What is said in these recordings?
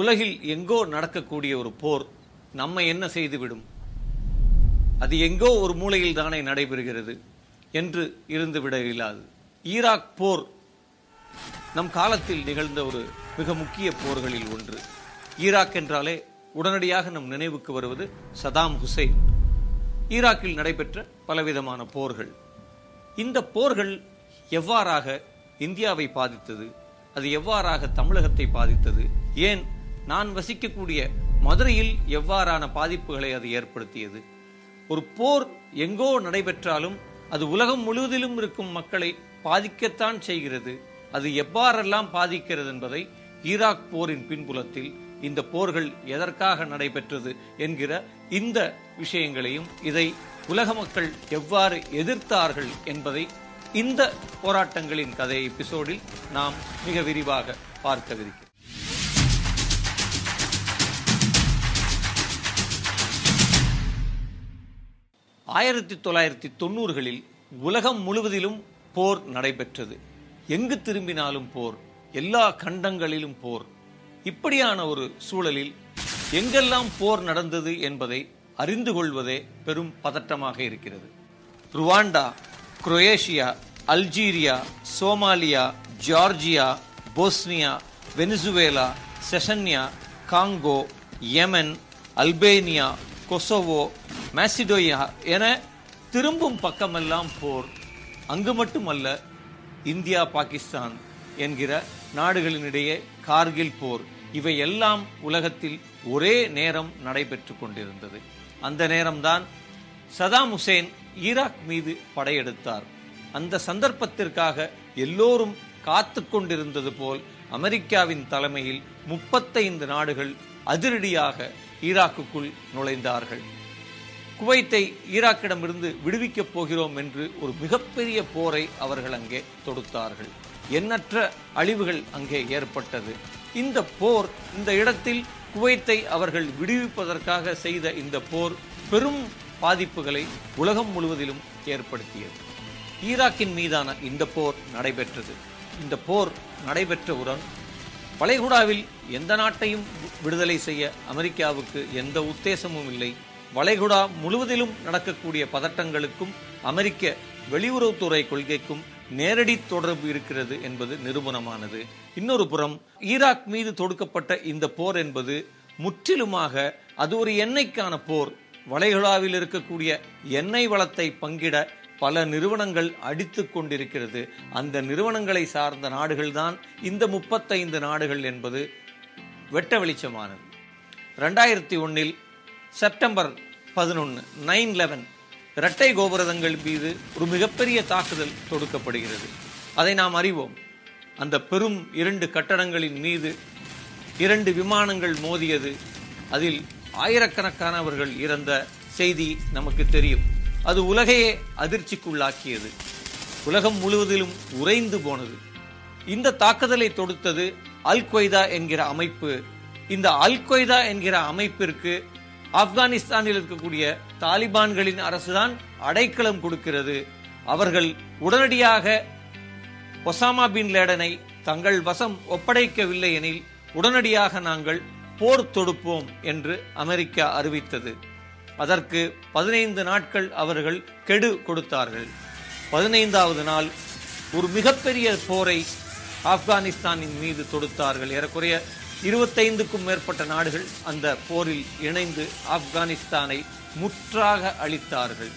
உலகில் எங்கோ நடக்கக்கூடிய ஒரு போர் நம்மை என்ன செய்துவிடும்? அது எங்கோ ஒரு மூலையில் தானே நடைபெறுகிறது என்று இருந்து விட இயலாது. ஈராக் போர் நம் காலத்தில் நிகழ்ந்த ஒரு மிக முக்கிய போர்களில் ஒன்று. ஈராக் என்றாலே உடனடியாக நம் நினைவுக்கு வருவது சதாம் ஹுசைன். ஈராக்கில் நடைபெற்ற பலவிதமான போர்கள். இந்த போர்கள் எவ்வாறாக இந்தியாவை பாதித்தது அது எவ்வாறாக தமிழகத்தை பாதித்தது ஏன் நான் வசிக்கக்கூடிய மதுரையில் எவ்வாறான பாதிப்புகளை அது ஏற்படுத்தியது? ஒரு போர் எங்கோ நடைபெற்றாலும் அது உலகம் முழுவதிலும் இருக்கும் மக்களை பாதிக்கத்தான் செய்கிறது. அது எவ்வாறெல்லாம் பாதிக்கிறது என்பதை ஈராக் போரின் பின்புலத்தில் இந்த போர்கள் எதற்காக நடைபெற்றது என்கிற இந்த விஷயங்களையும் இதை உலக மக்கள் எவ்வாறு எதிர்த்தார்கள் என்பதை இந்த போராட்டங்களின் கதை எபிசோடில் நாம் மிக விரிவாக பார்க்கவிருக்கிறோம். ஆயிரத்தி தொள்ளாயிரத்தி தொண்ணூறுகளில் உலகம் முழுவதிலும் போர் நடைபெற்றது. எங்கு திரும்பினாலும் போர் எல்லா கண்டங்களிலும் போர். இப்படியான ஒரு சூழலில் எங்கெல்லாம் போர் நடந்தது என்பதை அறிந்து கொள்வதே பெரும் பதட்டமாக இருக்கிறது. Rwanda Croatia Algeria Somalia Georgia Bosnia Venezuela Chechnya Congo Yemen Albania Kosovo Macedonia என திரும்பும் பக்கமெல்லாம் போர். அங்கு மட்டுமல்ல இந்தியா பாகிஸ்தான் என்கிற நாடுகளினிடையே கார்கில் போர். இவை எல்லாம் உலகத்தில் ஒரே நேரம் நடைபெற்று கொண்டிருந்தது. அந்த நேரம்தான் சதாம் ஹுசேன் ஈராக் மீது படையெடுத்தார். அந்த சந்தர்ப்பத்திற்காக எல்லோரும் காத்து கொண்டிருந்தது போல் அமெரிக்காவின் தலைமையில் முப்பத்தைந்து நாடுகள் அதிரடியாக ஈராக்குக்குள் நுழைந்தார்கள். குவைத்தை ஈராக்கிடமிருந்து விடுவிக்கப் போகிறோம் என்று ஒரு மிகப்பெரிய போரை அவர்கள் அங்கே தொடுத்தார்கள். எண்ணற்ற அழிவுகள் அங்கே ஏற்பட்டது. இந்த போர் இந்த இடத்தில் குவைத்தை அவர்கள் விடுவிப்பதற்காக செய்த இந்த போர் பெரும் பாதிப்புகளை உலகம் முழுவதிலும் ஏற்படுத்தியது. ஈராக்கின் மீதான இந்த போர் நடைபெற்றது. இந்த போர் நடைபெற்றவுடன் வளைகுடாவில் எந்த நாட்டையும் விடுதலை செய்ய அமெரிக்காவுக்கு எந்த உத்தேசமும் இல்லை. வளைகுடா முழுவதிலும் நடக்கக்கூடிய பதட்டங்களுக்கும் அமெரிக்க வெளியுறவுத்துறை கொள்கைக்கும் நேரடி தொடர்பு இருக்கிறது என்பது நிரூபணமானது. இன்னொரு புறம் ஈராக் மீது தொடுக்கப்பட்ட இந்த போர் என்பது முற்றிலுமாக அது ஒரு எண்ணெய்க்கான போர். வளைகுடாவில் இருக்கக்கூடிய எண்ணெய் வளத்தை பங்கிட பல நிறுவனங்கள் அடித்து கொண்டிருக்கிறது. அந்த நிறுவனங்களை சார்ந்த நாடுகள்தான் இந்த முப்பத்தைந்து நாடுகள் என்பது வெட்ட வெளிச்சமானது. ரெண்டாயிரத்தி ஒன்றில் செப்டம்பர் பதினொன்று நைன் லெவன் இரட்டை கோபுரதங்கள் மீது ஒரு மிகப்பெரிய தாக்குதல் தொடுக்கப்படுகிறது. அதை நாம் அறிவோம். அந்த பெரும் இரண்டு கட்டடங்களின் மீது இரண்டு விமானங்கள் மோதியது. அதில் ஆயிரக்கணக்கானவர்கள் இறந்த செய்தி நமக்கு தெரியும். அது உலகையே அதிர்ச்சிக்குள்ளாக்கியது. உலகம் முழுவதிலும் உறைந்து போனது. இந்த தாக்குதலை தொடுத்தது அல் கொய்தா என்கிற அமைப்பு. இந்த அல் கொய்தா என்கிற அமைப்பிற்கு ஆப்கானிஸ்தானில் இருக்கக்கூடிய தாலிபான்களின் அரசுதான் அடைக்கலம் கொடுக்கிறது. அவர்கள் உடனடியாக ஒசாமா பின் லேடனை தங்கள் வசம் ஒப்படைக்கவில்லை எனில் உடனடியாக நாங்கள் போர் தொடுப்போம் என்று அமெரிக்கா அறிவித்தது. அதற்கு பதினைந்து நாட்கள் அவர்கள் கெடு கொடுத்தார்கள். பதினைந்தாவது நாள் ஒரு மிகப்பெரிய போரை ஆப்கானிஸ்தானின் மீது தொடுத்தார்கள். ஏறக்குறைய இருபத்தைந்துக்கும் மேற்பட்ட நாடுகள் அந்த போரில் இணைந்து ஆப்கானிஸ்தானை முற்றாக அளித்தார்கள்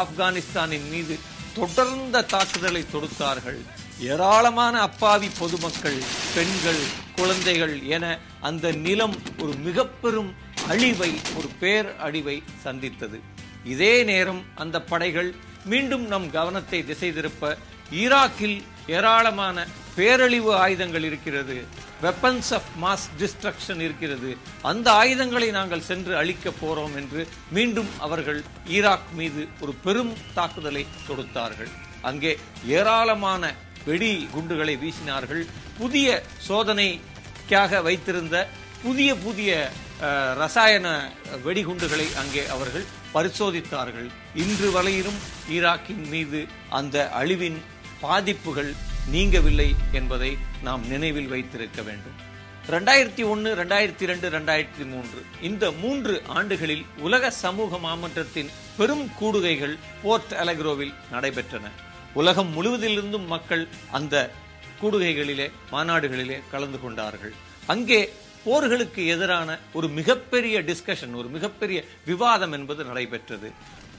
ஆப்கானிஸ்தானின் மீது தொடர்ந்த தாக்குதலை தொடுத்தார்கள். ஏராளமான அப்பாவி பொதுமக்கள் பெண்கள் குழந்தைகள் என அந்த நிலம் ஒரு மிக பெரும் அழிவை ஒரு பேர் அழிவை சந்தித்தது. இதே நேரம் அந்த படைகள் மீண்டும் நம் கவனத்தை திசை திருப்ப ஈராக்கில் ஏராளமான பேரழிவு ஆயுதங்கள் இருக்கிறது. வெப்பன்ஸ் ஆஃப் மாஸ் டிஸ்ட்ரக்ஷன் இருக்கிறது. அந்த ஆயுதங்களை நாங்கள் சென்று அழிக்க போறோம் என்று மீண்டும் அவர்கள் ஈராக் மீது ஒரு பெரும் தாக்குதலை தொடுத்தார்கள். அங்கே ஏராளமான வெடி குண்டுகளை வீசினார்கள். புதிய சோதனைக்காக வைத்திருந்த புதிய புதிய ரசாயன வெடிகுண்டுகளை அங்கே அவர்கள் பரிசோதித்தார்கள். இன்று வரையிலும் ஈராக்கின் மீது அந்த அழிவின் பாதிப்புகள் நீங்கவில்லை என்பதை நாம் நினைவில் வைத்திருக்க வேண்டும். ரெண்டாயிரத்தி ஒன்று ரெண்டாயிரத்தி ரெண்டு ரெண்டாயிரத்தி மூன்று இந்த மூன்று ஆண்டுகளில் உலக சமூக மாமன்றத்தின் பெரும் கூடுகைகள் போர்ட் அலக்ரோவில் நடைபெற்றன. உலகம் முழுவதிலிருந்தும் மக்கள் அந்த கூடுகைகளிலே மாநாடுகளிலே கலந்து கொண்டார்கள். அங்கே போர்களுக்கு எதிரான ஒரு மிகப்பெரிய டிஸ்கஷன் ஒரு மிகப்பெரிய விவாதம் என்பது நடைபெற்றது.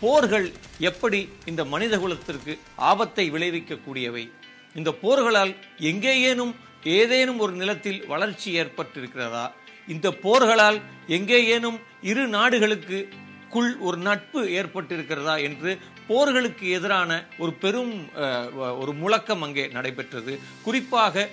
போர்கள் எப்படி இந்த மனித குலத்திற்கு ஆபத்தை விளைவிக்கக்கூடியவை? இந்த போர்களால் எங்கேயேனும் ஏதேனும் ஒரு நிலத்தில் வளர்ச்சி ஏற்பட்டிருக்கிறதா? இந்த போர்களால் எங்கேயேனும் இரு நாடுகளுக்கு குள் ஒரு நட்பு ஏற்பட்டிருக்கிறதா என்று போர்களுக்கு எதிரான ஒரு பெரும் ஒரு முழக்கம் அங்கே நடைபெற்றது. குறிப்பாக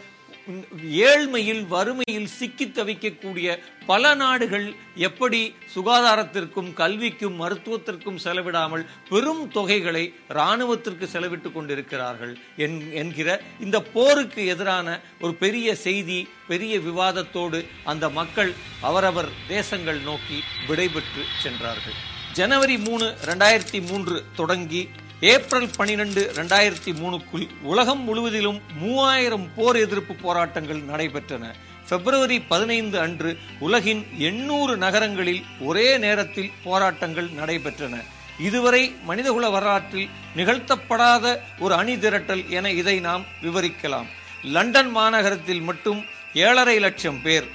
ஏழ்மையில் வறுமையில் சிக்கி தவிக்கக்கூடிய பல நாடுகள் எப்படி சுகாதாரத்திற்கும் கல்விக்கும் மருத்துவத்திற்கும் செலவிடாமல் பெரும் தொகைகளை இராணுவத்திற்கு செலவிட்டுக் கொண்டிருக்கிறார்கள் என்- என்கிற இந்த போருக்கு எதிரான ஒரு பெரிய செய்தி பெரிய விவாதத்தோடு அந்த மக்கள் அவரவர் தேசங்கள் நோக்கி விடைபெற்று சென்றார்கள். ஜனவரி மூணு ரெண்டாயிரத்தி மூன்று தொடங்கி ஏப்ரல் பனிரெண்டு ரெண்டாயிரத்தி மூணுக்குள் உலகம் முழுவதிலும் மூவாயிரம் போர் எதிர்ப்பு போராட்டங்கள் நடைபெற்றன. பிப்ரவரி பதினைந்து அன்று உலகின் எண்ணூறு நகரங்களில் ஒரே நேரத்தில் போராட்டங்கள் நடைபெற்றன. இதுவரை மனிதகுல வரலாற்றில் நிகழ்த்தப்படாத ஒரு அணி திரட்டல் என இதை நாம் விவரிக்கலாம். லண்டன் மாநகரத்தில் மட்டும் ஏழரை லட்சம் பேர்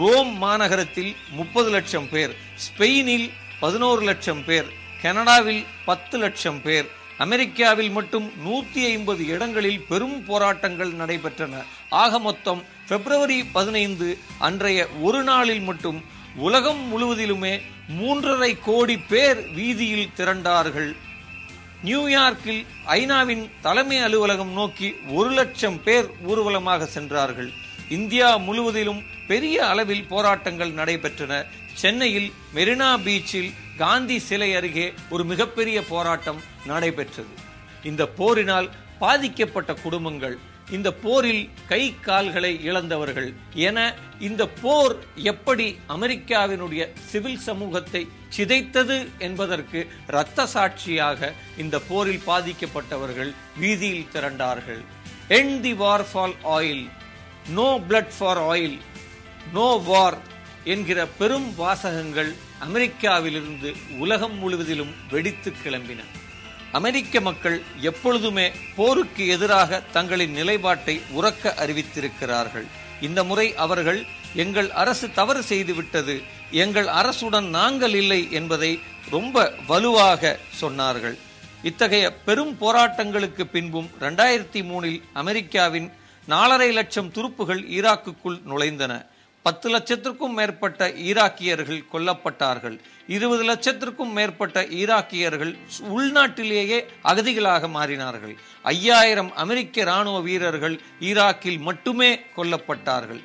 ரோம் மாநகரத்தில் முப்பது லட்சம் பேர் ஸ்பெயினில் பதினோரு லட்சம் பேர் கனடாவில் பத்து லட்சம் பேர் அமெரிக்காவில் மட்டும் நூத்தி ஐம்பது இடங்களில் பெரும் போராட்டங்கள் நடைபெற்றன. ஆக மொத்தம் பிப்ரவரி பதினைந்து அன்றைய ஒரு நாளில் மட்டும் உலகம் முழுவதிலுமே மூன்றரை கோடி பேர் வீதியில் திரண்டார்கள். நியூயார்க்கில் ஐநாவின் தலைமை அலுவலகம் நோக்கி ஒரு லட்சம் பேர் ஊர்வலமாக சென்றார்கள். இந்தியா முழுவதிலும் பெரிய அளவில் போராட்டங்கள் நடைபெற்றன. சென்னையில் மெரினா பீச்சில் காந்தி சிலை அருகே ஒரு மிகப்பெரிய போராட்டம் நடைபெற்றது. இந்த போரினால் பாதிக்கப்பட்ட குடும்பங்கள் இந்த போரில் கை கால்களை இழந்தவர்கள் என இந்த போர் எப்படி அமெரிக்காவினுடைய சிவில் சமூகத்தை சிதைத்தது என்பதற்கு இரத்த சாட்சியாக இந்த போரில் பாதிக்கப்பட்டவர்கள் வீதியில் திரண்டார்கள். End the war for oil no blood for oil no war என்கிற பெரும் வாசகங்கள் அமெரிக்காவிலிருந்து உலகம் முழுவதிலும் வெடித்து கிளம்பின. அமெரிக்க மக்கள் எப்பொழுதுமே போருக்கு எதிராக தங்களின் நிலைப்பாட்டை உறக்க அறிவித்திருக்கிறார்கள். இந்த முறை அவர்கள் எங்கள் அரசு தவறு செய்துவிட்டது எங்கள் அரசுடன் நாங்கள் இல்லை என்பதை ரொம்ப வலுவாக சொன்னார்கள். இத்தகைய பெரும் போராட்டங்களுக்கு பின்பும் இரண்டாயிரத்தி மூணில் அமெரிக்காவின் நாலரை லட்சம் துருப்புகள் ஈராக்குக்குள் நுழைந்தன. பத்து லட்சத்திற்கும் மேற்பட்ட ஈராக்கியர்கள் கொல்லப்பட்டார்கள். இருபது லட்சத்திற்கும் மேற்பட்ட ஈராக்கியர்கள் உள்நாட்டிலேயே அகதிகளாக மாறினார்கள். ஐயாயிரம் அமெரிக்க ராணுவ வீரர்கள் ஈராக்கில் மட்டுமே கொல்லப்பட்டார்கள்.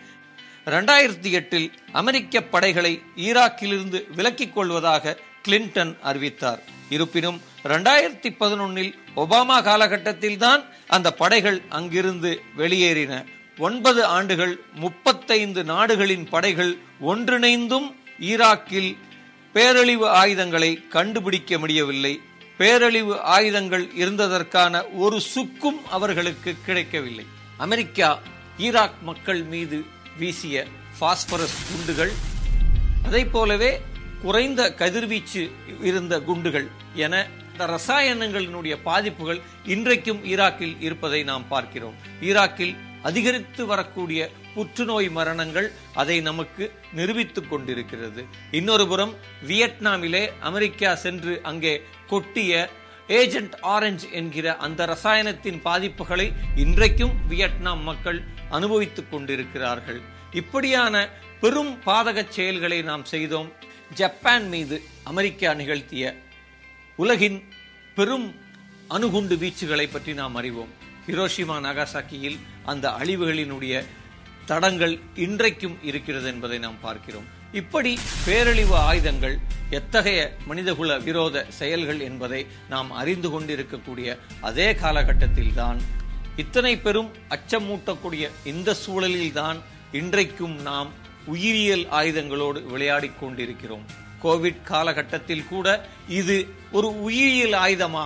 இரண்டாயிரத்தி எட்டில் அமெரிக்க படைகளை ஈராக்கிலிருந்து விலக்கிக் கொள்வதாக கிளின்டன் அறிவித்தார். இருப்பினும் இரண்டாயிரத்தி பதினொன்னில் ஒபாமா காலகட்டத்தில்தான் அந்த படைகள் அங்கிருந்து வெளியேறின. ஒன்பது ஆண்டுகள் முப்பத்தைந்து நாடுகளின் படைகள் ஒன்றிணைந்தும் ஈராக்கில் பேரழிவு ஆயுதங்களை கண்டுபிடிக்க முடியவில்லை. பேரழிவு ஆயுதங்கள் இருந்ததற்கான ஒரு சுக்கும் அவர்களுக்கு கிடைக்கவில்லை. அமெரிக்கா ஈராக் மக்கள் மீது வீசிய பாஸ்பரஸ் குண்டுகள் அதை போலவே குறைந்த கதிர்வீச்சு இருந்த குண்டுகள் என இந்த ரசாயனங்களினுடைய பாதிப்புகள் இன்றைக்கும் ஈராக்கில் இருப்பதை நாம் பார்க்கிறோம். ஈராக்கில் அதிகரித்து வரக்கூடிய புற்றுநோய் மரணங்கள் அதை நமக்கு நிரூபித்துக் கொண்டிருக்கிறது. இன்னொரு புறம் வியட்நாமிலே அமெரிக்கா சென்று அங்கே கொட்டிய ஏஜென்ட் ஆரஞ்ச் என்கிற அந்த ரசாயனத்தின் பாதிப்புகளை இன்றைக்கும் வியட்நாம் மக்கள் அனுபவித்துக் கொண்டிருக்கிறார்கள். இப்படியான பெரும் பாதகச் செயல்களை நாம் செய்தோம். ஜப்பான் மீது அமெரிக்கா நிகழ்த்திய உலகின் பெரும் அணுகுண்டு வீச்சுகளை பற்றி நாம் அறிவோம். ஹிரோஷிமா நாகாசாக்கியில் அந்த அழிவுகளினுடைய தடங்கள் இன்றைக்கும் இருக்கிறது என்பதை நாம் பார்க்கிறோம். இப்படி பேரழிவு ஆயுதங்கள் எத்தகைய மனிதகுல விரோத செயல்கள் என்பதை நாம் அறிந்து கொண்டிருக்கக்கூடிய அதே காலகட்டத்தில்தான் இத்தனை பெரும் அச்சமூட்டக்கூடிய இந்த சூழலில்தான் இன்றைக்கும் நாம் உயிரியல் ஆயுதங்களோடு விளையாடிக் கொண்டிருக்கிறோம் கோவிட் காலகட்டத்தில் கூட இது ஒரு உயிரியல் ஆயுதமா?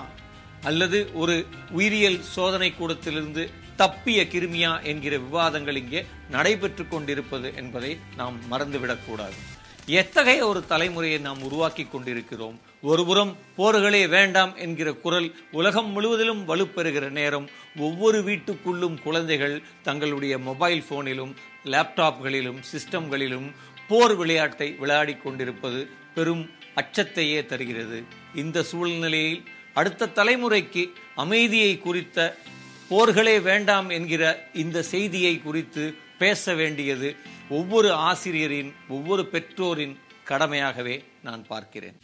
அல்லது ஒரு உயிரியல் சோதனை கூடத்திலிருந்து தப்பிய கிருமியா என்கிற விவாதங்கள் இங்கே நடைபெற்று கொண்டிருப்பது என்பதை நாம் மறந்துவிடக்கூடாது எத்தகைய ஒரு தலைமுறையை நாம் உருவாக்கி கொண்டிருக்கிறோம்? ஒருபுறம் போர்களே வேண்டாம் என்கிற குரல் உலகம் முழுவதிலும் வலுப்பெறுகிற நேரம் ஒவ்வொரு வீட்டுக்குள்ளும் குழந்தைகள் தங்களுடைய மொபைல் போனிலும் லேப்டாப்களிலும் சிஸ்டம்களிலும் போர் விளையாட்டை விளையாடிக் கொண்டிருப்பது பெரும் அச்சத்தையே தருகிறது. இந்த சூழ்நிலையில் அடுத்த தலைமுறைக்கு அமைதியை குறித்த போர்களே வேண்டாம் என்கிற இந்த செய்தியை குறித்து பேச வேண்டியது ஒவ்வொரு ஆசிரியரின் ஒவ்வொரு பெற்றோரின் கடமையாகவே நான் பார்க்கிறேன்.